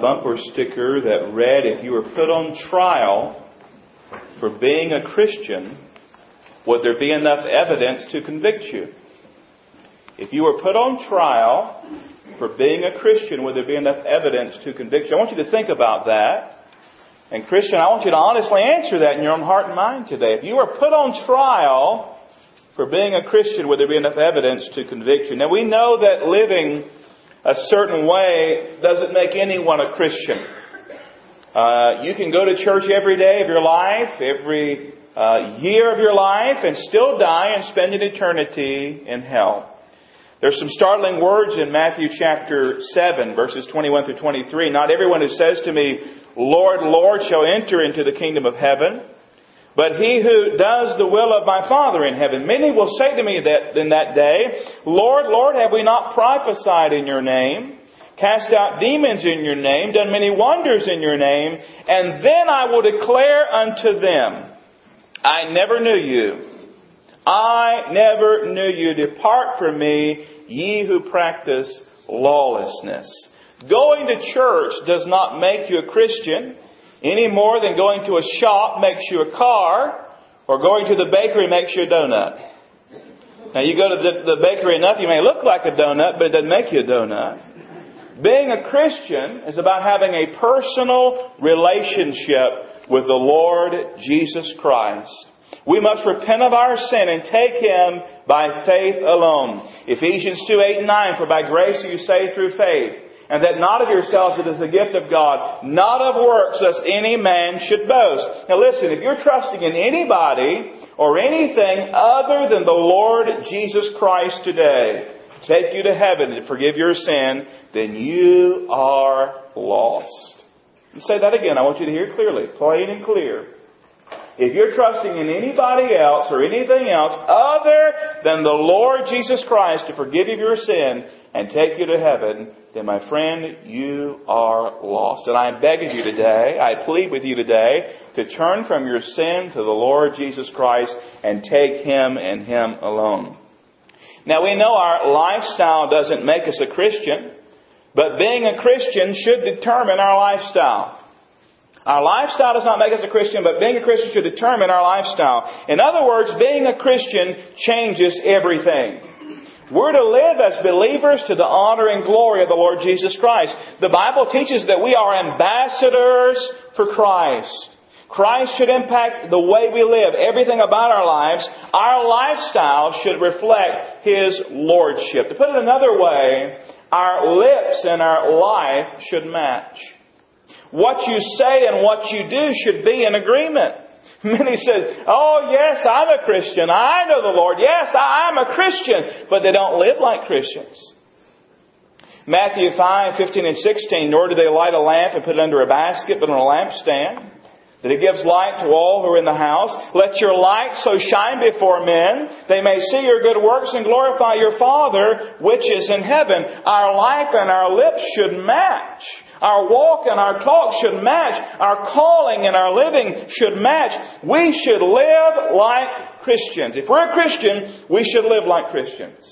Bumper sticker that read, If you were put on trial for being a Christian, would there be enough evidence to convict you? If you were put on trial for being a Christian, would there be enough evidence to convict you? I want you to think about that. And Christian, I want you to honestly answer that in your own heart and mind today. If you were put on trial for being a Christian, would there be enough evidence to convict you? Now we know that living a certain way doesn't make anyone a Christian. Uh, you can go to church every day of your life, every uh, year of your life, and still die and spend an eternity in hell. There's some startling words in Matthew chapter 7, verses 21 through 23. Not everyone who says to me, Lord, Lord, shall enter into the kingdom of heaven, but he who does the will of my Father in heaven. Many will say to me that in that day, Lord, Lord, have we not prophesied in your name? Cast out demons in your name, done many wonders in your name, and then I will declare unto them, I never knew you. I never knew you. Depart from me, ye who practice lawlessness. Going to church does not make you a Christian any more than going to a shop makes you a car or going to the bakery makes you a donut. Now you go to the, the bakery enough, you may look like a donut, but it doesn't make you a donut. Being a Christian is about having a personal relationship with the Lord Jesus Christ. We must repent of our sin and take Him by faith alone. Ephesians 2, 8 and 9, for by grace are you saved through faith and that not of yourselves it is the gift of God, not of works, lest any man should boast. Now listen, if you're trusting in anybody or anything other than the Lord Jesus Christ today, take you to heaven and forgive your sin, then you are lost. say that again. I want you to hear it clearly, plain and clear. If you're trusting in anybody else or anything else other than the Lord Jesus Christ to forgive you your sin and take you to heaven, then my friend, you are lost. And I beg of you today, I plead with you today, to turn from your sin to the Lord Jesus Christ and take Him and Him alone. Now we know our lifestyle doesn't make us a Christian, but being a Christian should determine our lifestyle. Our lifestyle does not make us a Christian, but being a Christian should determine our lifestyle. In other words, being a Christian changes everything. We're to live as believers to the honor and glory of the Lord Jesus Christ. The Bible teaches that we are ambassadors for Christ. Christ should impact the way we live, everything about our lives. Our lifestyle should reflect His Lordship. To put it another way, our lips and our life should match. What you say and what you do should be in agreement. Many said, Oh, yes, I'm a Christian. I know the Lord. Yes, I'm a Christian. But they don't live like Christians. Matthew 5, 15 and 16, nor do they light a lamp and put it under a basket, but on a lampstand, that it gives light to all who are in the house. Let your light so shine before men, they may see your good works and glorify your Father which is in heaven. Our life and our lips should match. Our walk and our talk should match. Our calling and our living should match. We should live like Christians. If we're a Christian, we should live like Christians.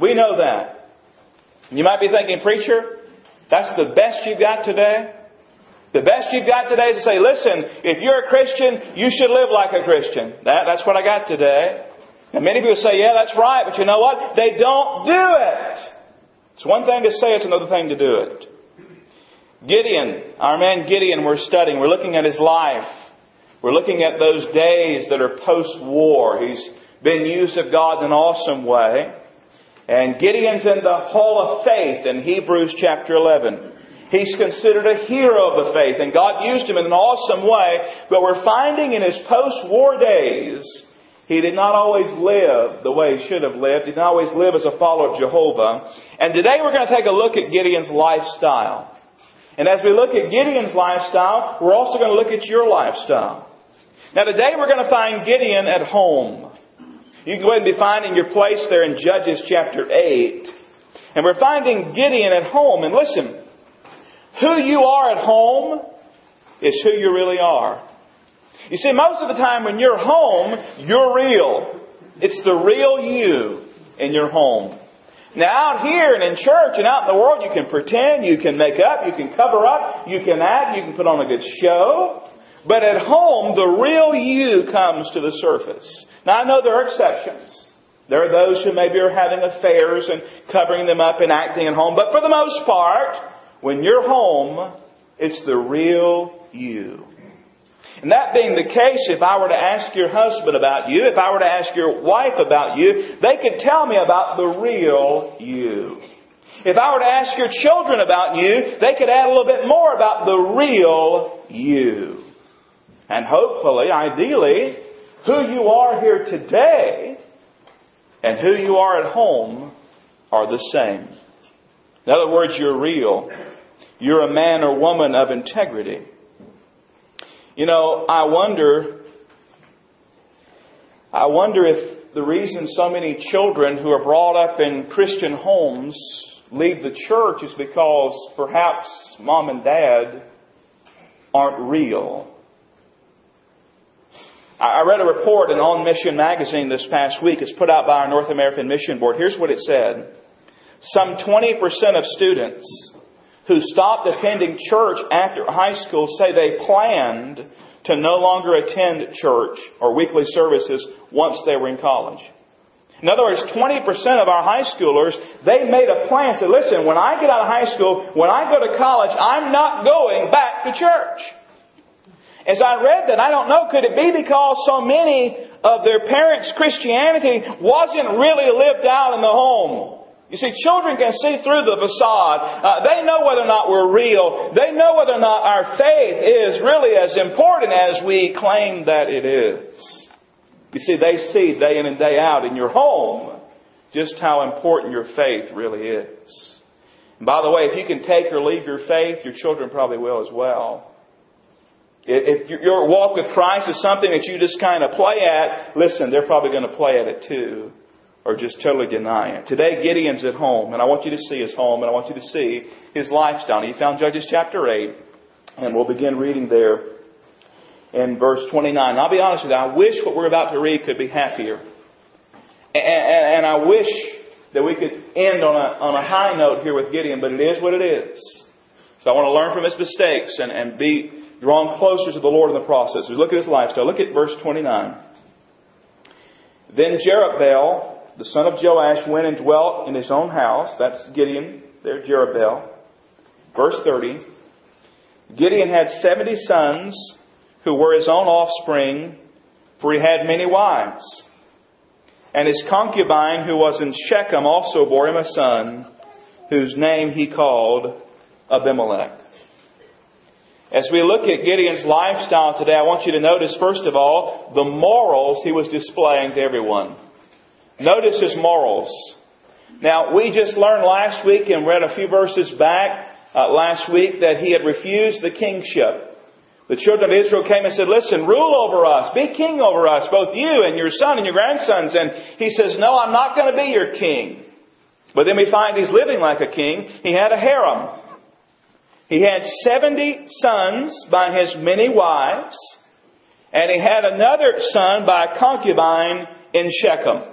We know that. You might be thinking, preacher, that's the best you've got today? The best you've got today is to say, listen, if you're a Christian, you should live like a Christian. That, that's what I got today. And many people say, yeah, that's right, but you know what? They don't do it. It's one thing to say, it's another thing to do it. Gideon, our man Gideon, we're studying. We're looking at his life. We're looking at those days that are post-war. He's been used of God in an awesome way. And Gideon's in the hall of faith in Hebrews chapter 11. He's considered a hero of the faith, and God used him in an awesome way. But we're finding in his post-war days, he did not always live the way he should have lived. He did not always live as a follower of Jehovah. And today we're going to take a look at Gideon's lifestyle. And as we look at Gideon's lifestyle, we're also going to look at your lifestyle. Now today we're going to find Gideon at home. You can go ahead and be finding your place there in Judges chapter 8. And we're finding Gideon at home. And listen, who you are at home is who you really are. You see, most of the time when you're home, you're real. It's the real you in your home. Now out here and in church and out in the world, you can pretend, you can make up, you can cover up, you can act, you can put on a good show. But at home, the real you comes to the surface. Now I know there are exceptions. There are those who maybe are having affairs and covering them up and acting at home. But for the most part, when you're home, it's the real you. And that being the case, if I were to ask your husband about you, if I were to ask your wife about you, they could tell me about the real you. If I were to ask your children about you, they could add a little bit more about the real you. And hopefully, ideally, who you are here today and who you are at home are the same. In other words, you're real. You're a man or woman of integrity. You know, I wonder I wonder if the reason so many children who are brought up in Christian homes leave the church is because perhaps mom and dad aren't real. I read a report in On Mission magazine this past week. It's put out by our North American Mission Board. Here's what it said. Some 20% of students who stopped attending church after high school say they planned to no longer attend church or weekly services once they were in college. In other words, 20% of our high schoolers, they made a plan, said, listen, when I get out of high school, when I go to college, I'm not going back to church. As I read that, I don't know, could it be because so many of their parents' Christianity wasn't really lived out in the home? You see, children can see through the facade. Uh, they know whether or not we're real. They know whether or not our faith is really as important as we claim that it is. You see, they see day in and day out in your home just how important your faith really is. And by the way, if you can take or leave your faith, your children probably will as well. If your walk with Christ is something that you just kind of play at, listen, they're probably going to play at it too or just totally deny it. Today, Gideon's at home, and I want you to see his home, and I want you to see his lifestyle. He found Judges chapter 8, and we'll begin reading there in verse 29. And I'll be honest with you, I wish what we're about to read could be happier. And, and, and I wish that we could end on a, on a high note here with Gideon, but it is what it is. So I want to learn from his mistakes and, and be drawn closer to the Lord in the process. We look at his lifestyle. Look at verse 29. Then Jerubbaal the son of Joash, went and dwelt in his own house. That's Gideon, there, Jerubbaal. Verse 30. Gideon had 70 sons who were his own offspring, for he had many wives. And his concubine, who was in Shechem, also bore him a son, whose name he called Abimelech. As we look at Gideon's lifestyle today, I want you to notice, first of all, the morals he was displaying to everyone. Notice his morals. Now, we just learned last week and read a few verses back uh, last week that he had refused the kingship. The children of Israel came and said, listen, rule over us. Be king over us, both you and your son and your grandsons. And he says, no, I'm not going to be your king. But then we find he's living like a king. He had a harem. He had 70 sons by his many wives. And he had another son by a concubine in Shechem.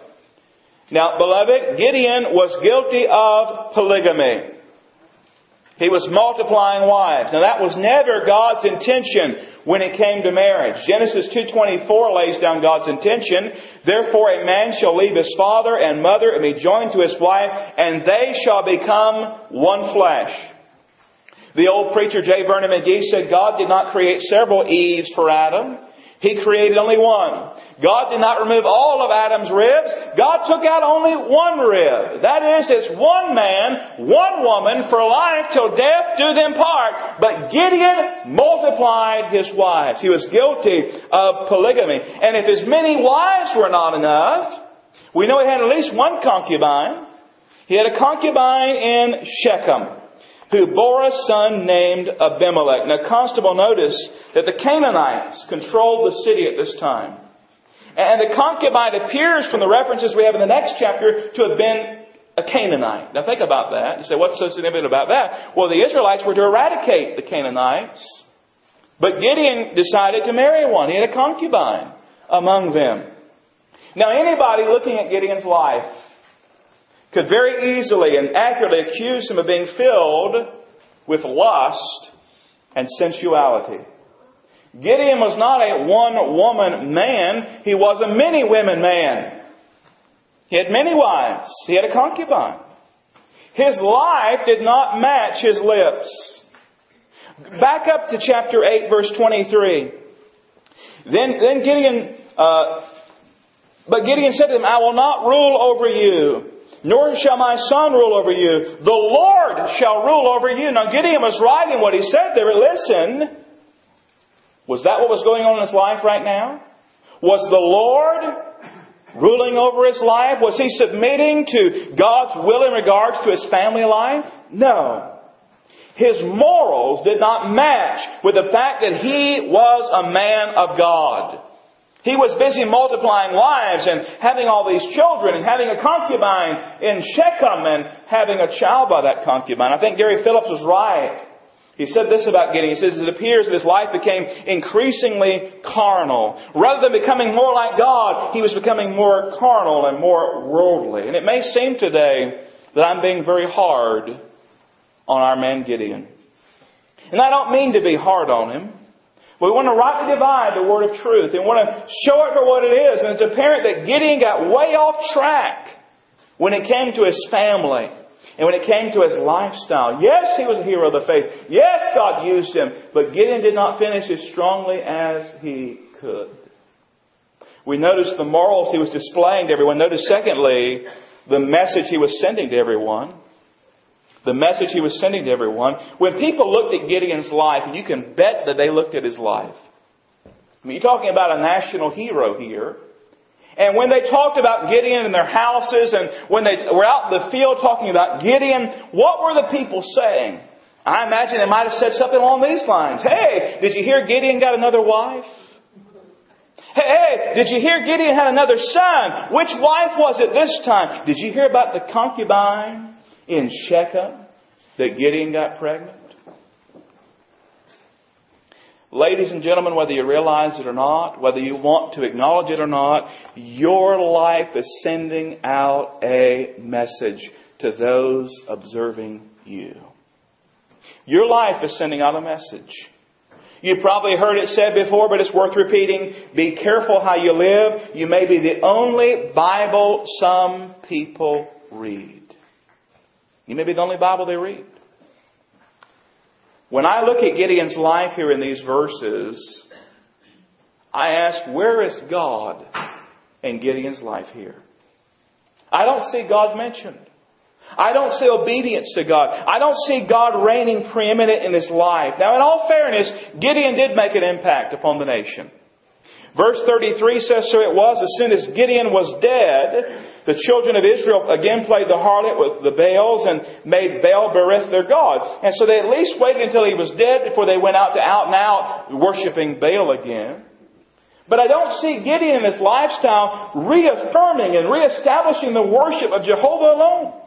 Now, beloved, Gideon was guilty of polygamy. He was multiplying wives. Now that was never God's intention when it came to marriage. Genesis 2.24 lays down God's intention. Therefore a man shall leave his father and mother and be joined to his wife, and they shall become one flesh. The old preacher J. Vernon McGee said God did not create several Eves for Adam. He created only one. God did not remove all of Adam's ribs. God took out only one rib. That is, it's one man, one woman for life till death do them part. But Gideon multiplied his wives. He was guilty of polygamy. And if his many wives were not enough, we know he had at least one concubine. He had a concubine in Shechem who bore a son named Abimelech. Now, Constable, notice that the Canaanites controlled the city at this time. And the concubine appears from the references we have in the next chapter to have been a Canaanite. Now think about that. You say, what's so significant about that? Well, the Israelites were to eradicate the Canaanites. But Gideon decided to marry one. He had a concubine among them. Now anybody looking at Gideon's life could very easily and accurately accuse him of being filled with lust and sensuality. Gideon was not a one woman man, he was a many women man. He had many wives, he had a concubine. His life did not match his lips. Back up to chapter 8, verse 23. Then, then Gideon, uh, but Gideon said to them, I will not rule over you nor shall my son rule over you. The Lord shall rule over you. Now Gideon was writing what he said there. Listen. Was that what was going on in his life right now? Was the Lord ruling over his life? Was he submitting to God's will in regards to his family life? No. His morals did not match with the fact that he was a man of God. He was busy multiplying wives and having all these children and having a concubine in Shechem and having a child by that concubine. I think Gary Phillips was right. He said this about Gideon. He says, it appears that his life became increasingly carnal. Rather than becoming more like God, he was becoming more carnal and more worldly. And it may seem today that I'm being very hard on our man Gideon. And I don't mean to be hard on him. We want to rightly divide the word of truth and want to show it for what it is. And it's apparent that Gideon got way off track when it came to his family and when it came to his lifestyle. Yes, he was a hero of the faith. Yes, God used him. But Gideon did not finish as strongly as he could. We notice the morals he was displaying to everyone. Notice, secondly, the message he was sending to everyone the message he was sending to everyone. When people looked at Gideon's life, you can bet that they looked at his life. I mean, you're talking about a national hero here. And when they talked about Gideon and their houses, and when they were out in the field talking about Gideon, what were the people saying? I imagine they might have said something along these lines. Hey, did you hear Gideon got another wife? Hey, hey, did you hear Gideon had another son? Which wife was it this time? Did you hear about the concubine? in Shechem that Gideon got pregnant? Ladies and gentlemen, whether you realize it or not, whether you want to acknowledge it or not, your life is sending out a message to those observing you. Your life is sending out a message. You've probably heard it said before, but it's worth repeating. Be careful how you live. You may be the only Bible some people read. You may be the only Bible they read. When I look at Gideon's life here in these verses, I ask, where is God in Gideon's life here? I don't see God mentioned. I don't see obedience to God. I don't see God reigning preeminent in his life. Now, in all fairness, Gideon did make an impact upon the nation. Verse 33 says, So it was, as soon as Gideon was dead, the children of Israel again played the harlot with the Baals and made Baal Berith their god. And so they at least waited until he was dead before they went out to out and out worshiping Baal again. But I don't see Gideon in his lifestyle reaffirming and reestablishing the worship of Jehovah alone.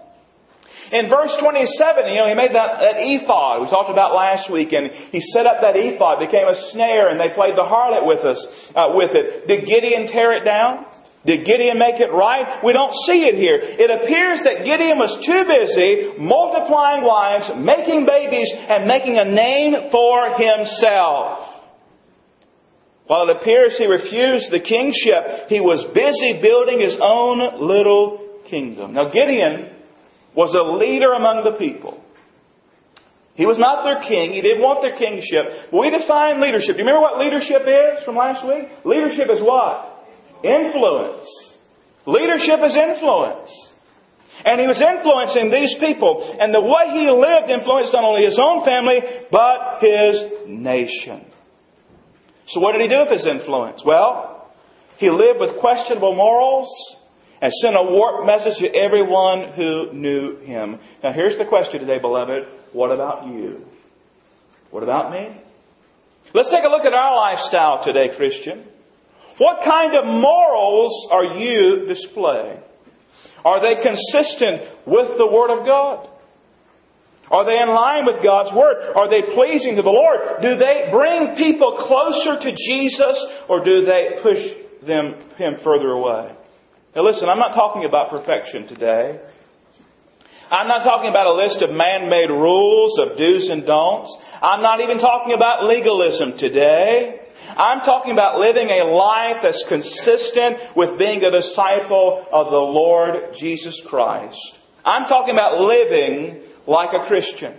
In verse 27, you know, he made that, that ephod we talked about last week, and he set up that ephod, became a snare, and they played the harlot with us, uh, with it. Did Gideon tear it down? Did Gideon make it right? We don't see it here. It appears that Gideon was too busy multiplying wives, making babies, and making a name for himself. While it appears he refused the kingship, he was busy building his own little kingdom. Now Gideon was a leader among the people. He was not their king. He didn't want their kingship. We define leadership. Do you remember what leadership is from last week? Leadership is what? Influence. Leadership is influence. And he was influencing these people. And the way he lived influenced not only his own family, but his nation. So what did he do with his influence? Well, he lived with questionable morals and sent a warped message to everyone who knew him. Now, here's the question today, beloved. What about you? What about me? Let's take a look at our lifestyle today, Christian. What kind of morals are you displaying? Are they consistent with the Word of God? Are they in line with God's Word? Are they pleasing to the Lord? Do they bring people closer to Jesus or do they push them, Him further away? Now listen, I'm not talking about perfection today. I'm not talking about a list of man-made rules of do's and don'ts. I'm not even talking about legalism today. I'm talking about living a life that's consistent with being a disciple of the Lord Jesus Christ. I'm talking about living like a Christian.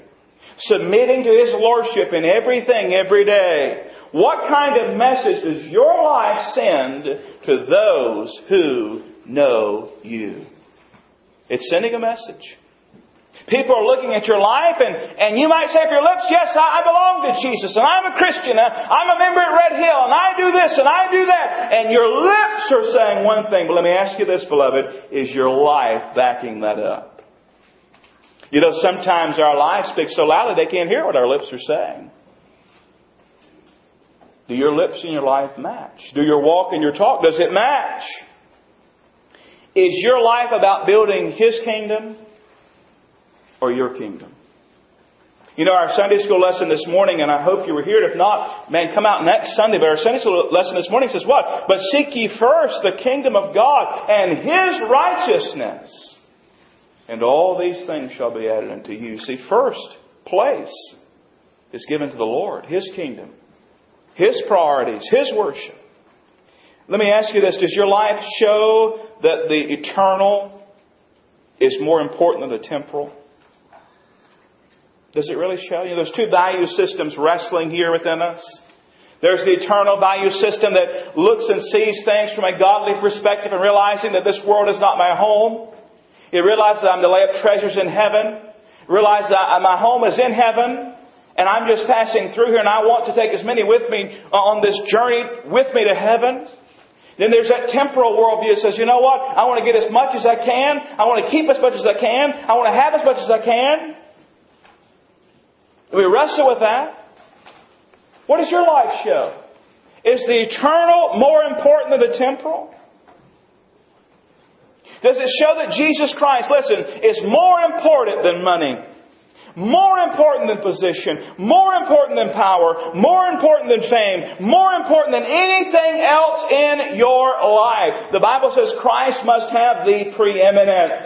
Submitting to His Lordship in everything every day. What kind of message does your life send to those who know you. It's sending a message. People are looking at your life, and, and you might say, if your lips, yes, I, I belong to Jesus, and I'm a Christian, and I'm a member at Red Hill, and I do this, and I do that. And your lips are saying one thing, but let me ask you this, beloved, is your life backing that up? You know, sometimes our lives speak so loudly they can't hear what our lips are saying. Do your lips and your life match? Do your walk and your talk, does it match? Is your life about building His kingdom or your kingdom? You know, our Sunday school lesson this morning, and I hope you were here. If not, man, come out next Sunday. But our Sunday school lesson this morning says what? But seek ye first the kingdom of God and His righteousness. And all these things shall be added unto you. See, first place is given to the Lord, His kingdom, His priorities, His worship. Let me ask you this. Does your life show that the eternal is more important than the temporal? Does it really show? You there's two value systems wrestling here within us. There's the eternal value system that looks and sees things from a godly perspective and realizing that this world is not my home. It realizes I'm to lay up treasures in heaven. It realizes that my home is in heaven. And I'm just passing through here and I want to take as many with me on this journey with me to heaven. Then there's that temporal worldview that says, you know what? I want to get as much as I can. I want to keep as much as I can. I want to have as much as I can. We wrestle with that. What does your life show? Is the eternal more important than the temporal? Does it show that Jesus Christ, listen, is more important than money? More important than position, more important than power, more important than fame, more important than anything else in your life. The Bible says Christ must have the preeminence.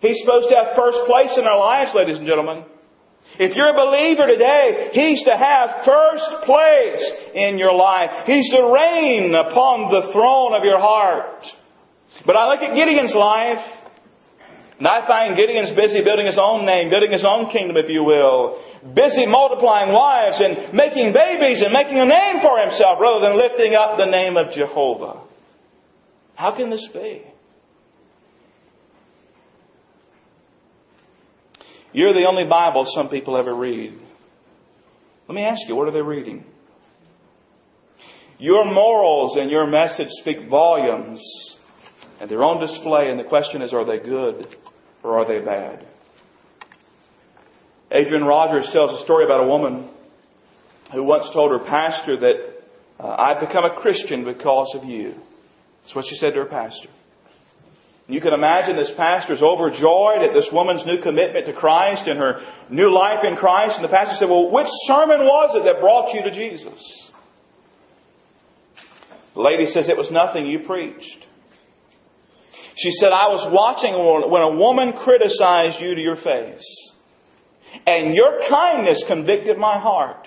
He's supposed to have first place in our lives, ladies and gentlemen. If you're a believer today, He's to have first place in your life. He's to reign upon the throne of your heart. But I look at Gideon's life, and I find Gideon's busy building his own name, building his own kingdom, if you will. Busy multiplying wives and making babies and making a name for himself rather than lifting up the name of Jehovah. How can this be? You're the only Bible some people ever read. Let me ask you, what are they reading? Your morals and your message speak volumes, and they're on display, and the question is, are they good or are they bad? Adrian Rogers tells a story about a woman who once told her pastor that uh, I've become a Christian because of you. That's what she said to her pastor. You can imagine this pastor is overjoyed at this woman's new commitment to Christ and her new life in Christ. And the pastor said, Well, which sermon was it that brought you to Jesus? The lady says, It was nothing you preached. She said, I was watching when a woman criticized you to your face. And your kindness convicted my heart.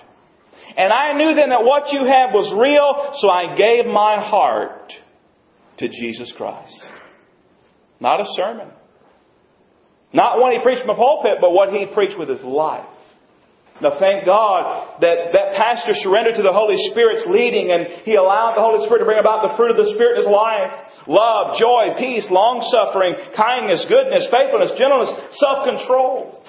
And I knew then that what you had was real, so I gave my heart to Jesus Christ. Not a sermon. Not what he preached from a pulpit, but what he preached with his life. Now thank God that that pastor surrendered to the Holy Spirit's leading and he allowed the Holy Spirit to bring about the fruit of the Spirit in his life. Love, joy, peace, long suffering, kindness, goodness, faithfulness, gentleness, self-control.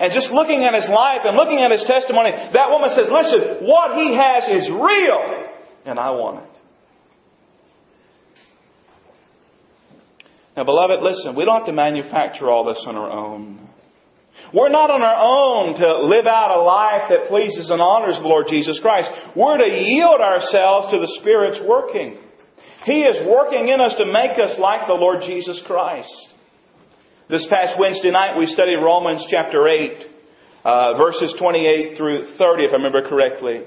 And just looking at his life and looking at his testimony, that woman says, listen, what he has is real and I want it. Now, beloved, listen, we don't have to manufacture all this on our own. We're not on our own to live out a life that pleases and honors the Lord Jesus Christ. We're to yield ourselves to the Spirit's working. He is working in us to make us like the Lord Jesus Christ. This past Wednesday night we studied Romans chapter 8, uh, verses 28 through 30, if I remember correctly.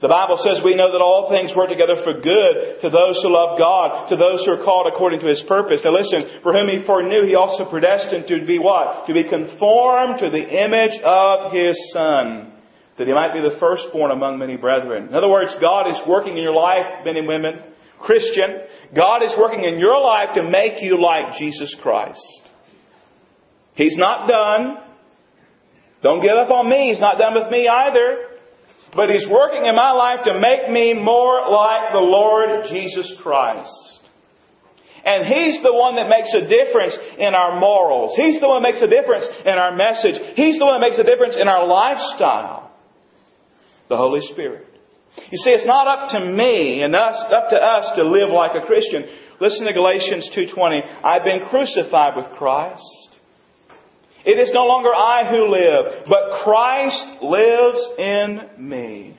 The Bible says we know that all things work together for good to those who love God, to those who are called according to His purpose. Now listen, for whom He foreknew, He also predestined to be what? To be conformed to the image of His Son, that He might be the firstborn among many brethren. In other words, God is working in your life, men and women. Christian, God is working in your life to make you like Jesus Christ. He's not done. Don't give up on me. He's not done with me either. But He's working in my life to make me more like the Lord Jesus Christ. And He's the one that makes a difference in our morals. He's the one that makes a difference in our message. He's the one that makes a difference in our lifestyle. The Holy Spirit. You see, it's not up to me and us, up to us to live like a Christian. Listen to Galatians 2.20. I've been crucified with Christ. It is no longer I who live, but Christ lives in me.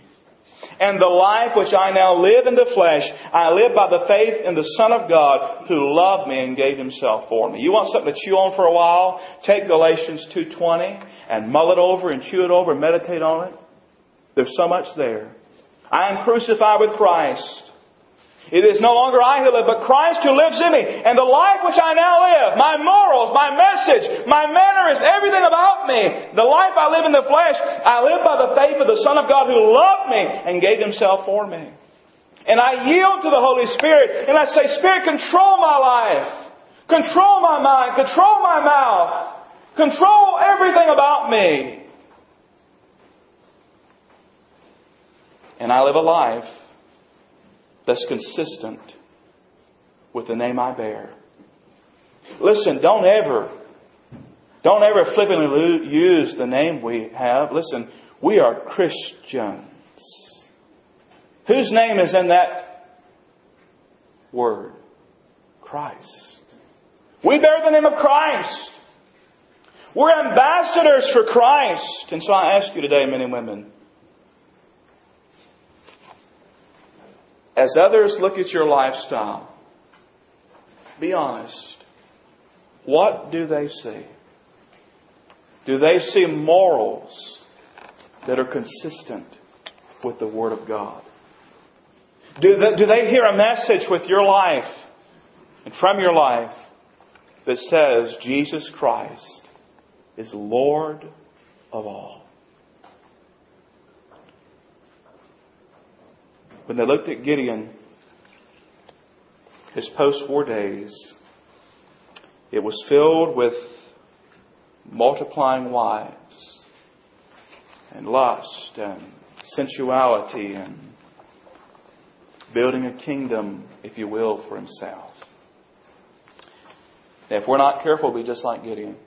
And the life which I now live in the flesh, I live by the faith in the Son of God who loved me and gave himself for me. You want something to chew on for a while? Take Galatians 2.20 and mull it over and chew it over and meditate on it. There's so much there. I am crucified with Christ. It is no longer I who live, but Christ who lives in me. And the life which I now live, my morals, my message, my mannerisms, everything about me, the life I live in the flesh, I live by the faith of the Son of God who loved me and gave himself for me. And I yield to the Holy Spirit and I say, Spirit, control my life. Control my mind. Control my mouth. Control everything about me. And I live a life that's consistent with the name I bear. Listen, don't ever, don't ever flippantly use the name we have. Listen, we are Christians. Whose name is in that word? Christ. We bear the name of Christ. We're ambassadors for Christ. And so I ask you today, men and women, As others look at your lifestyle, be honest. What do they see? Do they see morals that are consistent with the Word of God? Do they, do they hear a message with your life and from your life that says Jesus Christ is Lord of all? When they looked at Gideon, his post war days, it was filled with multiplying wives and lust and sensuality and building a kingdom, if you will, for himself. Now, if we're not careful, we'll be just like Gideon.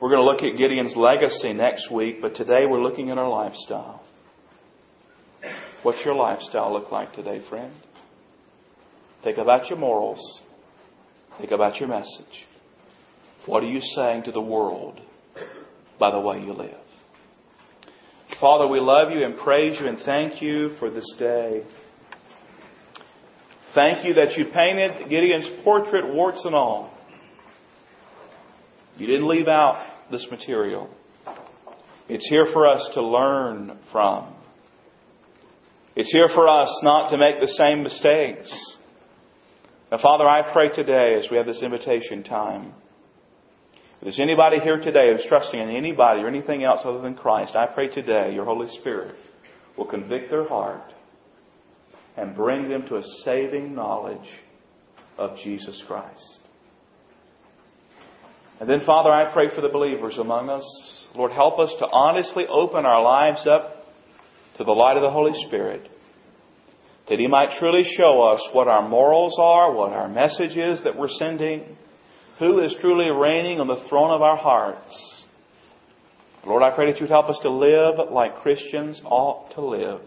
We're going to look at Gideon's legacy next week, but today we're looking at our lifestyle. What's your lifestyle look like today, friend? Think about your morals. Think about your message. What are you saying to the world by the way you live? Father, we love you and praise you and thank you for this day. Thank you that you painted Gideon's portrait, warts and all. You didn't leave out this material. It's here for us to learn from. It's here for us not to make the same mistakes. Now, Father, I pray today as we have this invitation time, if there's anybody here today who's trusting in anybody or anything else other than Christ, I pray today your Holy Spirit will convict their heart and bring them to a saving knowledge of Jesus Christ. And then, Father, I pray for the believers among us. Lord, help us to honestly open our lives up to the light of the Holy Spirit, that He might truly show us what our morals are, what our message is that we're sending, who is truly reigning on the throne of our hearts. Lord, I pray that you'd help us to live like Christians ought to live,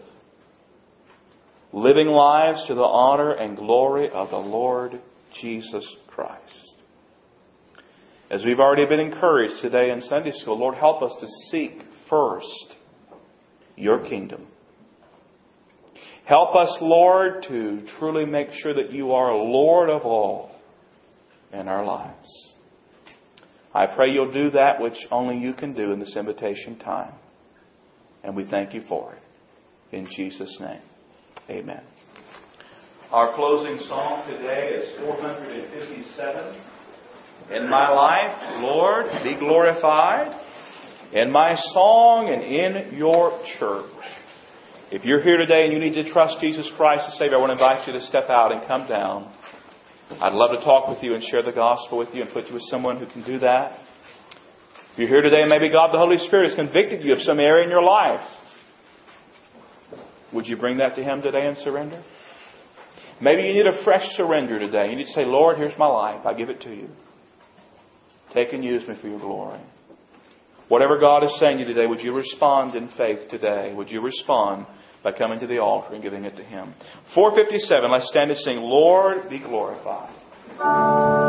living lives to the honor and glory of the Lord Jesus Christ. As we've already been encouraged today in Sunday school, Lord, help us to seek first your kingdom. Help us, Lord, to truly make sure that you are Lord of all in our lives. I pray you'll do that which only you can do in this invitation time. And we thank you for it. In Jesus' name, amen. Our closing song today is 457. In my life, Lord, be glorified in my song and in your church. If you're here today and you need to trust Jesus Christ as Savior, I want to invite you to step out and come down. I'd love to talk with you and share the gospel with you and put you with someone who can do that. If you're here today and maybe God the Holy Spirit has convicted you of some area in your life, would you bring that to Him today and surrender? Maybe you need a fresh surrender today. You need to say, Lord, here's my life. I give it to you. Take and use me for your glory. Whatever God is saying to you today, would you respond in faith today? Would you respond by coming to the altar and giving it to Him? 457, let's stand and sing, Lord, be glorified.